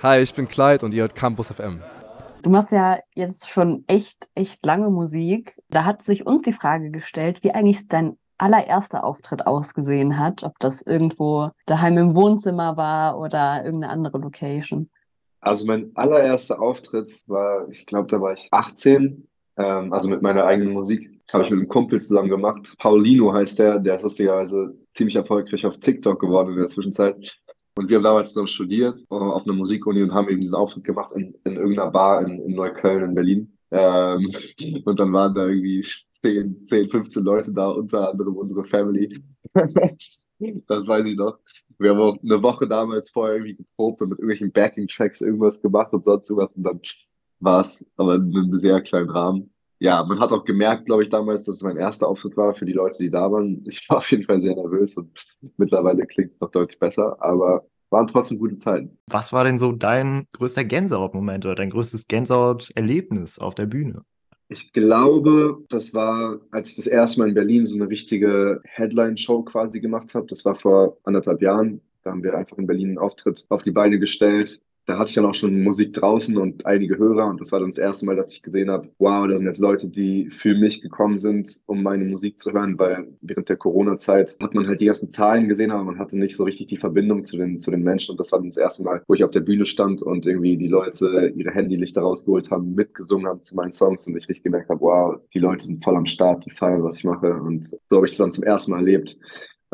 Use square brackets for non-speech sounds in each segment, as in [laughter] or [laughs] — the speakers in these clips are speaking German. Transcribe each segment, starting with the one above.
Hi, ich bin Clyde und ihr hört Campus FM. Du machst ja jetzt schon echt, echt lange Musik. Da hat sich uns die Frage gestellt, wie eigentlich dein allererster Auftritt ausgesehen hat, ob das irgendwo daheim im Wohnzimmer war oder irgendeine andere Location. Also mein allererster Auftritt war, ich glaube, da war ich 18, ähm, also mit meiner eigenen Musik. Habe ich mit einem Kumpel zusammen gemacht. Paulino heißt der, der ist lustigerweise ziemlich erfolgreich auf TikTok geworden in der Zwischenzeit. Und wir haben damals zusammen studiert äh, auf einer Musikuni und haben eben diesen Auftritt gemacht in, in irgendeiner Bar in, in Neukölln in Berlin. Ähm, [laughs] und dann waren da irgendwie 10, 10, 15 Leute da, unter anderem unsere Family. [laughs] das weiß ich noch. Wir haben auch eine Woche damals vorher irgendwie geprobt und mit irgendwelchen Backing-Tracks irgendwas gemacht und sonst was. Und dann war es aber in einem sehr kleinen Rahmen. Ja, man hat auch gemerkt, glaube ich, damals, dass es mein erster Auftritt war für die Leute, die da waren. Ich war auf jeden Fall sehr nervös und mittlerweile klingt es noch deutlich besser, aber waren trotzdem gute Zeiten. Was war denn so dein größter Gänsehautmoment oder dein größtes Gänsehauterlebnis auf der Bühne? Ich glaube, das war, als ich das erste Mal in Berlin so eine richtige Headline-Show quasi gemacht habe. Das war vor anderthalb Jahren. Da haben wir einfach in Berlin einen Auftritt auf die Beine gestellt da hatte ich dann auch schon Musik draußen und einige Hörer und das war dann das erste Mal, dass ich gesehen habe, wow, da sind jetzt Leute, die für mich gekommen sind, um meine Musik zu hören, weil während der Corona-Zeit hat man halt die ganzen Zahlen gesehen, aber man hatte nicht so richtig die Verbindung zu den, zu den Menschen und das war dann das erste Mal, wo ich auf der Bühne stand und irgendwie die Leute ihre Handylichter rausgeholt haben, mitgesungen haben zu meinen Songs und ich richtig gemerkt habe, wow, die Leute sind voll am Start, die feiern, was ich mache und so habe ich es dann zum ersten Mal erlebt.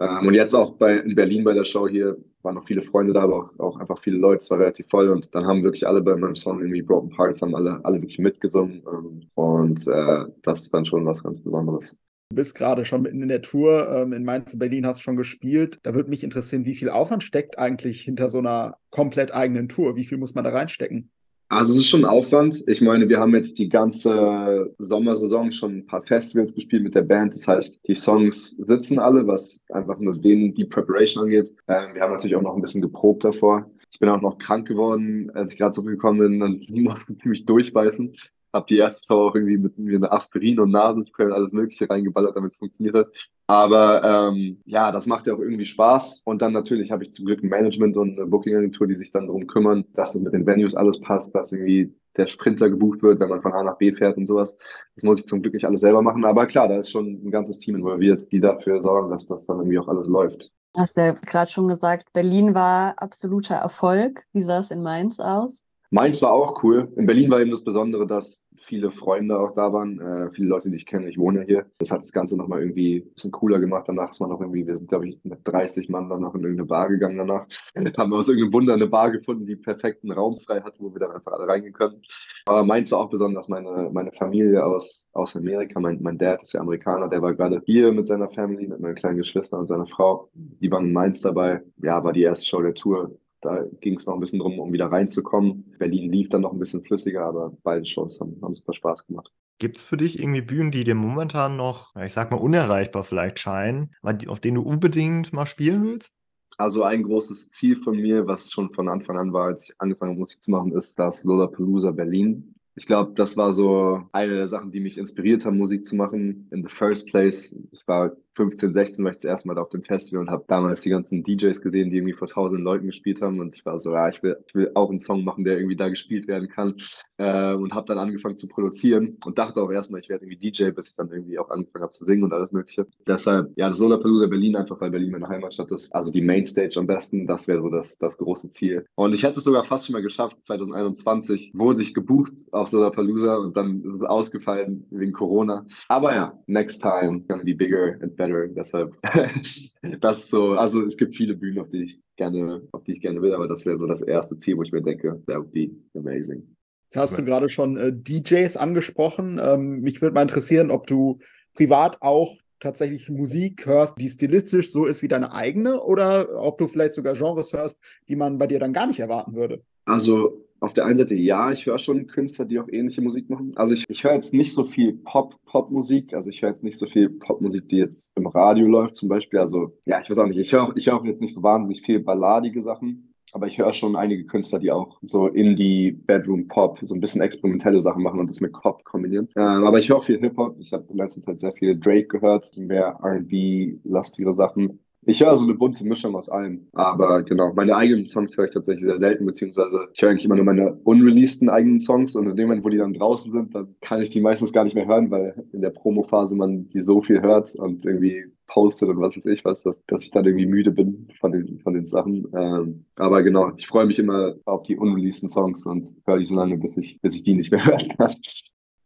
Ähm, und jetzt auch bei, in Berlin bei der Show hier waren noch viele Freunde da, aber auch, auch, einfach viele Leute. Es war relativ voll und dann haben wirklich alle bei meinem Song irgendwie Broken Parts, haben alle, alle wirklich mitgesungen. Ähm, und äh, das ist dann schon was ganz Besonderes. Du bist gerade schon mitten in der Tour. Ähm, in Mainz und Berlin hast du schon gespielt. Da würde mich interessieren, wie viel Aufwand steckt eigentlich hinter so einer komplett eigenen Tour? Wie viel muss man da reinstecken? Also es ist schon Aufwand. Ich meine, wir haben jetzt die ganze Sommersaison schon ein paar Festivals gespielt mit der Band. Das heißt, die Songs sitzen alle, was einfach nur denen die Preparation angeht. Ähm, wir haben natürlich auch noch ein bisschen geprobt davor. Ich bin auch noch krank geworden, als ich gerade zurückgekommen bin. Dann [laughs] musste ziemlich durchbeißen habe die erste Show auch irgendwie mit mir eine Aspirin und Nasenspray und alles Mögliche reingeballert, damit es funktioniert. Aber ähm, ja, das macht ja auch irgendwie Spaß. Und dann natürlich habe ich zum Glück ein Management und eine Booking-Agentur, die sich dann darum kümmern, dass es mit den Venues alles passt, dass irgendwie der Sprinter gebucht wird, wenn man von A nach B fährt und sowas. Das muss ich zum Glück nicht alles selber machen. Aber klar, da ist schon ein ganzes Team involviert, die dafür sorgen, dass das dann irgendwie auch alles läuft. Hast ja gerade schon gesagt, Berlin war absoluter Erfolg. Wie sah es in Mainz aus? Mainz war auch cool. In Berlin war eben das Besondere, dass viele Freunde auch da waren, äh, viele Leute, die ich kenne. Ich wohne hier. Das hat das Ganze nochmal irgendwie ein bisschen cooler gemacht. Danach ist man noch irgendwie, wir sind, glaube ich, mit 30 Mann dann noch in irgendeine Bar gegangen danach. [laughs] Haben wir aus irgendeinem Wunder eine Bar gefunden, die perfekten Raum frei hatte, wo wir dann einfach alle reingehen können. Aber meins war auch besonders meine, meine Familie aus, aus Amerika. Mein, mein Dad ist ja Amerikaner, der war gerade hier mit seiner Family, mit meinen kleinen Geschwistern und seiner Frau. Die waren in Mainz dabei. Ja, war die erste Show der Tour. Da ging es noch ein bisschen drum, um wieder reinzukommen. Berlin lief dann noch ein bisschen flüssiger, aber beide Shows haben, haben super Spaß gemacht. Gibt es für dich irgendwie Bühnen, die dir momentan noch, ich sag mal, unerreichbar vielleicht scheinen, auf denen du unbedingt mal spielen willst? Also ein großes Ziel von mir, was schon von Anfang an war, als ich angefangen habe, Musik zu machen, ist das Lollapalooza Berlin. Ich glaube, das war so eine der Sachen, die mich inspiriert haben, Musik zu machen. In the first place. Es war 15, 16 war ich das erste Mal auf dem Festival und habe damals die ganzen DJs gesehen, die irgendwie vor tausend Leuten gespielt haben. Und ich war so, ja, ich will, ich will auch einen Song machen, der irgendwie da gespielt werden kann. Äh, und habe dann angefangen zu produzieren und dachte auch erstmal, ich werde irgendwie DJ, bis ich dann irgendwie auch angefangen habe zu singen und alles Mögliche. Deshalb, ja, das Lollapalooza Berlin, einfach weil Berlin meine Heimatstadt ist. Also die Mainstage am besten, das wäre so das, das große Ziel. Und ich hätte es sogar fast schon mal geschafft. 2021 wurde ich gebucht auf Lollapalooza und dann ist es ausgefallen wegen Corona. Aber ja, next time gonna be bigger and better better. Deshalb, [laughs] das so, also es gibt viele Bühnen, auf die ich gerne, auf die ich gerne will, aber das wäre so das erste Ziel, wo ich mir denke, that would be amazing. Jetzt hast du gerade schon äh, DJs angesprochen. Ähm, mich würde mal interessieren, ob du privat auch tatsächlich Musik hörst, die stilistisch so ist wie deine eigene, oder ob du vielleicht sogar Genres hörst, die man bei dir dann gar nicht erwarten würde. Also auf der einen Seite ja, ich höre schon Künstler, die auch ähnliche Musik machen. Also ich, ich höre jetzt nicht so viel Pop, Popmusik, also ich höre jetzt nicht so viel Popmusik, die jetzt im Radio läuft zum Beispiel. Also ja, ich weiß auch nicht, ich höre ich hör auch jetzt nicht so wahnsinnig viel balladige Sachen, aber ich höre schon einige Künstler, die auch so Indie, Bedroom Pop, so ein bisschen experimentelle Sachen machen und das mit Pop kombinieren. Ähm, aber ich höre auch viel Hip-Hop. Ich habe in letzter Zeit sehr viel Drake gehört, mehr R&B, lastigere Sachen. Ich höre so eine bunte Mischung aus allem. Aber genau, meine eigenen Songs höre ich tatsächlich sehr selten, beziehungsweise ich höre eigentlich immer nur meine unreleaseden eigenen Songs und in dem Moment, wo die dann draußen sind, dann kann ich die meistens gar nicht mehr hören, weil in der Promo-Phase man die so viel hört und irgendwie postet und was weiß ich was, dass, dass ich dann irgendwie müde bin von den, von den Sachen. Ähm, aber genau, ich freue mich immer auf die unreleaseden Songs und höre die so lange, bis ich, bis ich die nicht mehr [laughs] hören kann.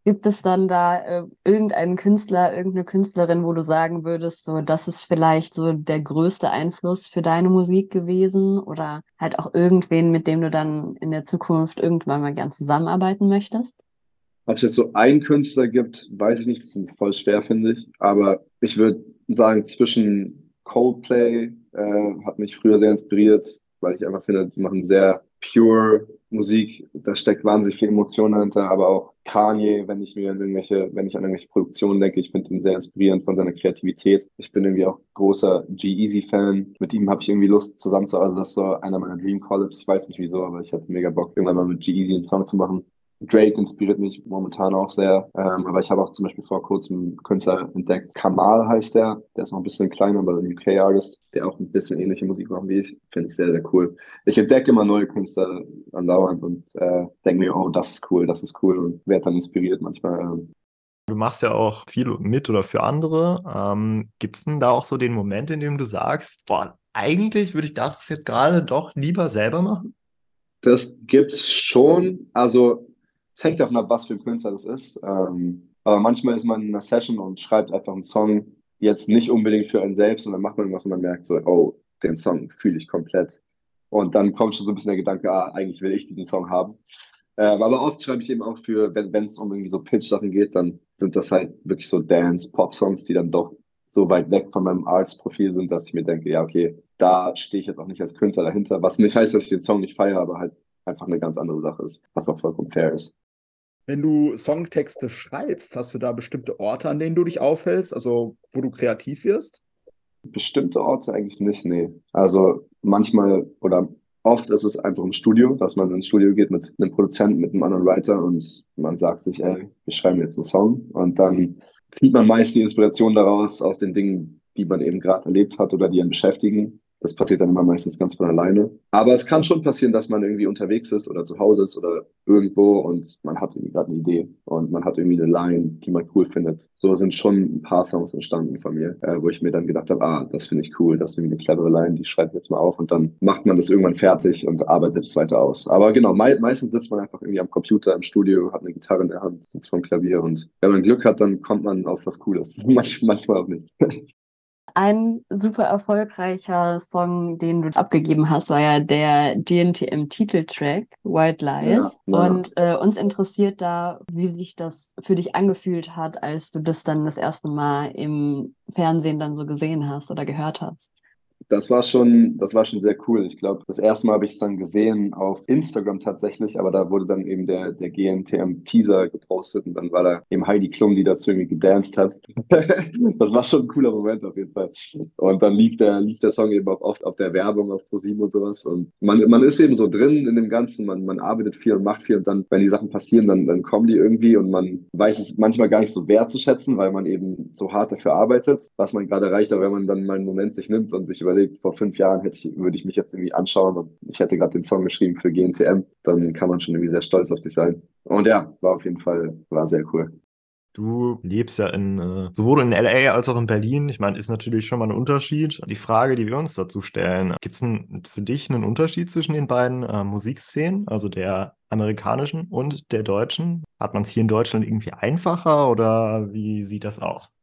Gibt es dann da äh, irgendeinen Künstler, irgendeine Künstlerin, wo du sagen würdest, so das ist vielleicht so der größte Einfluss für deine Musik gewesen oder halt auch irgendwen, mit dem du dann in der Zukunft irgendwann mal gern zusammenarbeiten möchtest? Ob es jetzt so einen Künstler gibt, weiß ich nicht, das ist voll schwer, finde ich. Aber ich würde sagen, zwischen Coldplay äh, hat mich früher sehr inspiriert, weil ich einfach finde, die machen sehr pure Musik, da steckt wahnsinnig viel Emotion dahinter, aber auch Kanye, wenn ich mir an irgendwelche, wenn ich an irgendwelche Produktionen denke, ich finde ihn sehr inspirierend von seiner Kreativität. Ich bin irgendwie auch großer G-Easy-Fan. Mit ihm habe ich irgendwie Lust zusammenzuarbeiten. Das ist so einer meiner Dream Collabs. Ich weiß nicht wieso, aber ich hatte mega Bock, irgendwann mal mit G-Easy einen Song zu machen. Drake inspiriert mich momentan auch sehr. Ähm, aber ich habe auch zum Beispiel vor kurzem einen Künstler entdeckt. Kamal heißt der. Der ist noch ein bisschen kleiner, aber ein UK-Artist, der auch ein bisschen ähnliche Musik macht wie ich. Finde ich sehr, sehr cool. Ich entdecke immer neue Künstler andauernd und äh, denke mir, oh, das ist cool, das ist cool und werde dann inspiriert manchmal. Ähm. Du machst ja auch viel mit oder für andere. Ähm, Gibt es denn da auch so den Moment, in dem du sagst, boah, eigentlich würde ich das jetzt gerade doch lieber selber machen? Das gibt's schon. Also es hängt davon ab, was für ein Künstler das ist. Ähm, aber manchmal ist man in einer Session und schreibt einfach einen Song, jetzt nicht unbedingt für einen selbst, und dann macht man irgendwas und man merkt so, oh, den Song fühle ich komplett. Und dann kommt schon so ein bisschen der Gedanke, ah, eigentlich will ich diesen Song haben. Äh, aber oft schreibe ich eben auch für, wenn es um irgendwie so Pitch-Sachen geht, dann sind das halt wirklich so Dance-Pop-Songs, die dann doch so weit weg von meinem Arts-Profil sind, dass ich mir denke, ja, okay, da stehe ich jetzt auch nicht als Künstler dahinter. Was nicht heißt, dass ich den Song nicht feiere, aber halt einfach eine ganz andere Sache ist, was auch vollkommen fair ist. Wenn du Songtexte schreibst, hast du da bestimmte Orte, an denen du dich aufhältst, also wo du kreativ wirst? Bestimmte Orte eigentlich nicht, nee. Also manchmal oder oft ist es einfach im Studio, dass man ins Studio geht mit einem Produzenten, mit einem anderen Writer und man sagt sich, ey, wir schreiben jetzt einen Song und dann zieht man meist die Inspiration daraus aus den Dingen, die man eben gerade erlebt hat oder die einen beschäftigen das passiert dann immer meistens ganz von alleine. Aber es kann schon passieren, dass man irgendwie unterwegs ist oder zu Hause ist oder irgendwo und man hat irgendwie gerade eine Idee und man hat irgendwie eine Line, die man cool findet. So sind schon ein paar Songs entstanden von mir, äh, wo ich mir dann gedacht habe, ah, das finde ich cool, das ist irgendwie eine clevere Line, die schreibt jetzt mal auf und dann macht man das irgendwann fertig und arbeitet es weiter aus. Aber genau, me meistens sitzt man einfach irgendwie am Computer im Studio, hat eine Gitarre in der Hand, sitzt vom Klavier und wenn man Glück hat, dann kommt man auf was Cooles. [laughs] manchmal auch nicht. [laughs] Ein super erfolgreicher Song, den du abgegeben hast, war ja der DNTM-Titeltrack, White Lies. Ja, ja. Und äh, uns interessiert da, wie sich das für dich angefühlt hat, als du das dann das erste Mal im Fernsehen dann so gesehen hast oder gehört hast das war schon, das war schon sehr cool. Ich glaube, das erste Mal habe ich es dann gesehen auf Instagram tatsächlich, aber da wurde dann eben der, der GNTM-Teaser gepostet und dann war da eben Heidi Klum, die dazu irgendwie gedanced hat. [laughs] das war schon ein cooler Moment auf jeden Fall. Und dann lief der, lief der Song eben auch oft auf der Werbung auf ProSieben und sowas. Und man, man ist eben so drin in dem Ganzen, man, man arbeitet viel und macht viel und dann, wenn die Sachen passieren, dann, dann kommen die irgendwie und man weiß es manchmal gar nicht so wertzuschätzen, weil man eben so hart dafür arbeitet, was man gerade erreicht. Aber wenn man dann mal einen Moment sich nimmt und sich überlegt, überlegt, vor fünf Jahren hätte ich, würde ich mich jetzt irgendwie anschauen und ich hätte gerade den Song geschrieben für GNTM, dann kann man schon irgendwie sehr stolz auf sich sein. Und ja, war auf jeden Fall, war sehr cool. Du lebst ja in, äh, sowohl in LA als auch in Berlin. Ich meine, ist natürlich schon mal ein Unterschied. Die Frage, die wir uns dazu stellen, gibt es für dich einen Unterschied zwischen den beiden äh, Musikszenen, also der amerikanischen und der deutschen? Hat man es hier in Deutschland irgendwie einfacher oder wie sieht das aus?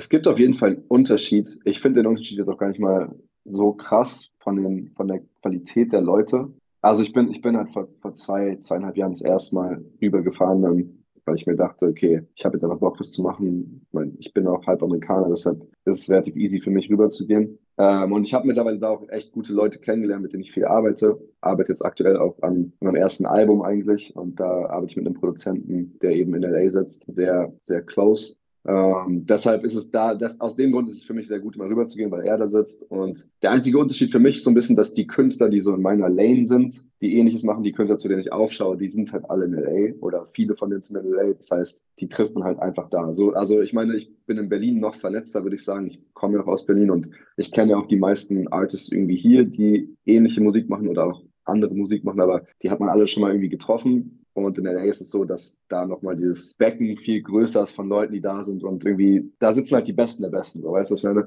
Es gibt auf jeden Fall einen Unterschied. Ich finde den Unterschied jetzt auch gar nicht mal so krass von, den, von der Qualität der Leute. Also ich bin, ich bin halt vor, vor zwei, zweieinhalb Jahren das erste Mal rübergefahren, ähm, weil ich mir dachte, okay, ich habe jetzt einfach Bock, das zu machen. Ich, mein, ich bin auch halb Amerikaner, deshalb ist es relativ easy für mich rüberzugehen. Ähm, und ich habe mittlerweile da auch echt gute Leute kennengelernt, mit denen ich viel arbeite. Arbeite jetzt aktuell auch an meinem ersten Album eigentlich. Und da arbeite ich mit einem Produzenten, der eben in LA sitzt, sehr, sehr close. Ähm, deshalb ist es da, das, aus dem Grund ist es für mich sehr gut, mal rüberzugehen, weil er da sitzt. Und der einzige Unterschied für mich ist so ein bisschen, dass die Künstler, die so in meiner Lane sind, die ähnliches machen, die Künstler, zu denen ich aufschaue, die sind halt alle in LA oder viele von denen sind in LA. Das heißt, die trifft man halt einfach da. So, also ich meine, ich bin in Berlin noch vernetzter, würde ich sagen. Ich komme ja auch aus Berlin und ich kenne ja auch die meisten Artists irgendwie hier, die ähnliche Musik machen oder auch andere Musik machen, aber die hat man alle schon mal irgendwie getroffen. Und in LA ist es so, dass da nochmal dieses Becken viel größer ist von Leuten, die da sind und irgendwie, da sitzen halt die Besten der Besten, so weißt du, was ich meine?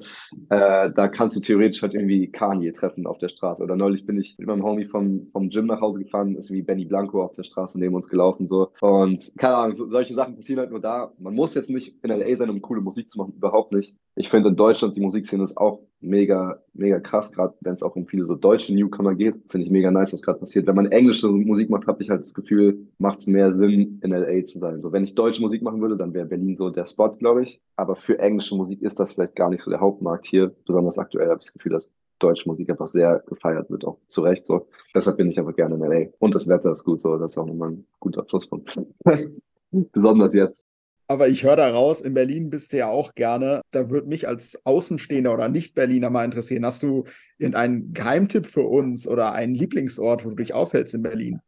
Äh, da kannst du theoretisch halt irgendwie Kanye treffen auf der Straße. Oder neulich bin ich mit meinem Homie vom, vom Gym nach Hause gefahren, ist wie Benny Blanco auf der Straße neben uns gelaufen, so. Und keine Ahnung, so, solche Sachen passieren halt nur da. Man muss jetzt nicht in LA sein, um coole Musik zu machen, überhaupt nicht. Ich finde in Deutschland die Musikszene ist auch mega, mega krass, gerade wenn es auch um viele so deutsche Newcomer geht. Finde ich mega nice, was gerade passiert. Wenn man englische Musik macht, habe ich halt das Gefühl, macht es mehr Sinn, in LA zu sein. So, wenn ich deutsche Musik machen würde, dann wäre Berlin so der Spot, glaube ich. Aber für englische Musik ist das vielleicht gar nicht so der Hauptmarkt hier. Besonders aktuell habe ich das Gefühl, dass deutsche Musik einfach sehr gefeiert wird, auch zu Recht so. Deshalb bin ich einfach gerne in LA. Und das Wetter ist gut, so. Das ist auch nochmal ein guter Pluspunkt. [laughs] Besonders jetzt. Aber ich höre da raus, in Berlin bist du ja auch gerne. Da würde mich als Außenstehender oder Nicht-Berliner mal interessieren. Hast du irgendeinen Geheimtipp für uns oder einen Lieblingsort, wo du dich aufhältst in Berlin?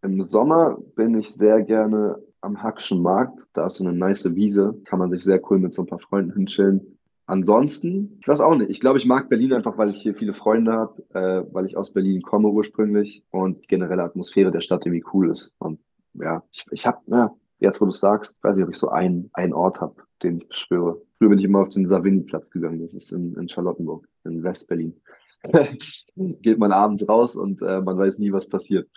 Im Sommer bin ich sehr gerne am Hackschen Markt. Da ist so eine nice Wiese. Kann man sich sehr cool mit so ein paar Freunden hinchillen. Ansonsten, ich weiß auch nicht. Ich glaube, ich mag Berlin einfach, weil ich hier viele Freunde habe, äh, weil ich aus Berlin komme ursprünglich und die generelle Atmosphäre der Stadt irgendwie cool ist. Und ja, ich, ich habe, ja, jetzt wo du sagst, weiß ich, ob ich so einen, einen Ort habe, den ich beschwöre. Früher bin ich immer auf den Savini-Platz gegangen, das ist in, in Charlottenburg, in West-Berlin. [laughs] Geht man abends raus und äh, man weiß nie, was passiert.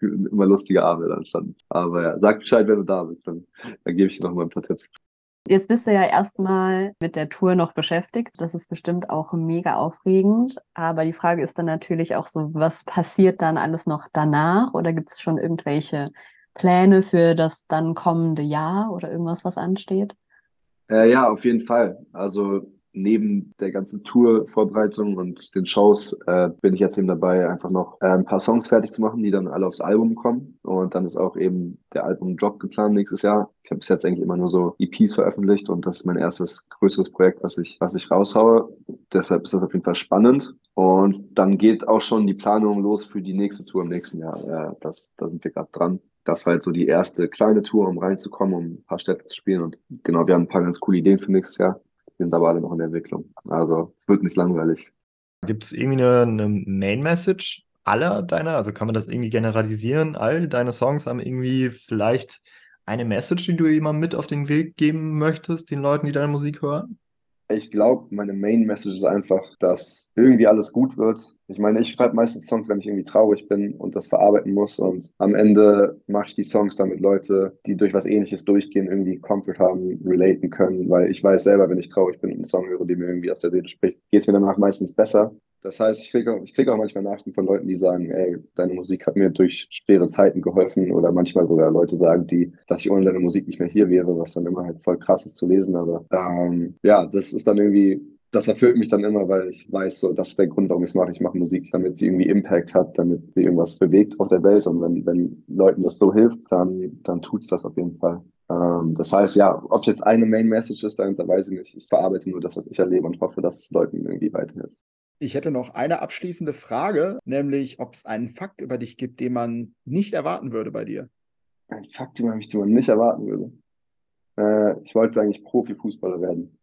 Immer lustige Abende schon. Aber ja, sag Bescheid, wenn du da bist, dann, dann gebe ich dir noch mal ein paar Tipps. Jetzt bist du ja erstmal mit der Tour noch beschäftigt. Das ist bestimmt auch mega aufregend. Aber die Frage ist dann natürlich auch so, was passiert dann alles noch danach? Oder gibt es schon irgendwelche Pläne für das dann kommende Jahr oder irgendwas, was ansteht? Äh, ja, auf jeden Fall. Also neben der ganzen Tour-Vorbereitung und den Shows äh, bin ich jetzt eben dabei, einfach noch äh, ein paar Songs fertig zu machen, die dann alle aufs Album kommen. Und dann ist auch eben der Album-Drop geplant nächstes Jahr. Ich habe bis jetzt eigentlich immer nur so EPs veröffentlicht und das ist mein erstes größeres Projekt, was ich, was ich raushaue. Deshalb ist das auf jeden Fall spannend. Und dann geht auch schon die Planung los für die nächste Tour im nächsten Jahr. Äh, das, da sind wir gerade dran das war halt so die erste kleine Tour, um reinzukommen, um ein paar Städte zu spielen. Und genau, wir haben ein paar ganz coole Ideen für nächstes Jahr. Die sind aber alle noch in der Entwicklung. Also es wird nicht langweilig. Gibt es irgendwie eine, eine Main Message aller deiner? Also kann man das irgendwie generalisieren? All deine Songs haben irgendwie vielleicht eine Message, die du jemandem mit auf den Weg geben möchtest, den Leuten, die deine Musik hören? Ich glaube, meine Main Message ist einfach, dass irgendwie alles gut wird. Ich meine, ich schreibe meistens Songs, wenn ich irgendwie traurig bin und das verarbeiten muss. Und am Ende mache ich die Songs damit Leute, die durch was ähnliches durchgehen, irgendwie Comfort haben, relaten können. Weil ich weiß selber, wenn ich traurig bin und einen Song höre, der mir irgendwie aus der Seele spricht, geht es mir danach meistens besser. Das heißt, ich kriege auch, krieg auch manchmal Nachrichten von Leuten, die sagen, ey, deine Musik hat mir durch schwere Zeiten geholfen oder manchmal sogar Leute sagen, die, dass ich ohne deine Musik nicht mehr hier wäre, was dann immer halt voll krass ist zu lesen. Aber ähm, ja, das ist dann irgendwie, das erfüllt mich dann immer, weil ich weiß, so, das ist der Grund, warum ich es mache. Ich mache Musik, damit sie irgendwie Impact hat, damit sie irgendwas bewegt auf der Welt. Und wenn, wenn Leuten das so hilft, dann, dann tut's das auf jeden Fall. Ähm, das heißt, ja, ob es jetzt eine Main Message ist, dahinter weiß ich nicht. Ich verarbeite nur das, was ich erlebe und hoffe, dass es Leuten irgendwie weiterhilft. Ich hätte noch eine abschließende Frage, nämlich ob es einen Fakt über dich gibt, den man nicht erwarten würde bei dir. Ein Fakt über mich, den man nicht erwarten würde. Äh, ich wollte eigentlich Profifußballer werden.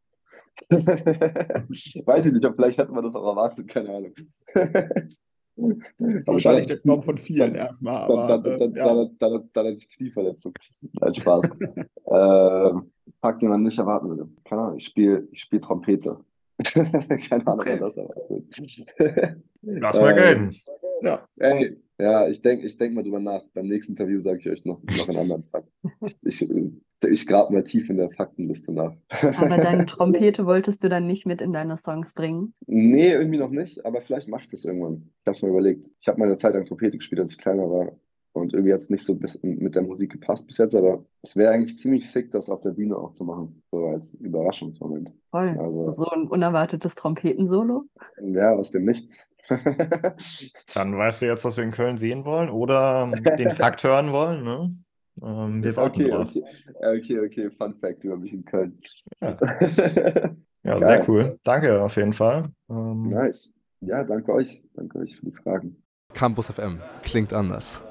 [laughs] Weiß ich nicht, aber vielleicht hätte man das auch erwartet, keine Ahnung. [laughs] Wahrscheinlich der Traum von vielen erstmal. Aber, dann, dann, äh, ja. dann, dann, dann, dann, Knieverletzung. Nein, Spaß. [laughs] äh, Fakt, den man nicht erwarten würde. Keine Ahnung, ich spiele ich spiel Trompete. Keine Ahnung, okay. was das erwartet. Lass mal gelten. Ja. Ey, ja, ich denke ich denk mal drüber nach. Beim nächsten Interview sage ich euch noch, noch einen anderen Fakt. Ich, ich grabe mal tief in der Faktenliste nach. Aber deine [laughs] Trompete wolltest du dann nicht mit in deine Songs bringen? Nee, irgendwie noch nicht, aber vielleicht mache ich das irgendwann. Ich habe es mir überlegt. Ich habe meine Zeit lang Trompete gespielt, als ich kleiner war. Und irgendwie hat es nicht so bis, mit der Musik gepasst bis jetzt, aber es wäre eigentlich ziemlich sick, das auf der Bühne auch zu machen. So als Überraschungsmoment. Voll. Also, so ein unerwartetes Trompetensolo? Ja, aus dem Nichts. Dann weißt du jetzt, was wir in Köln sehen wollen oder [laughs] den Fakt hören wollen, ne? Ähm, wir warten Okay, drauf. okay. Okay, okay. Fun Fact über mich in Köln. Ja. [laughs] Ja, sehr cool. Danke auf jeden Fall. Ähm, Nice. Ja, danke euch. Danke euch für die Fragen. Campus FM. Klingt anders.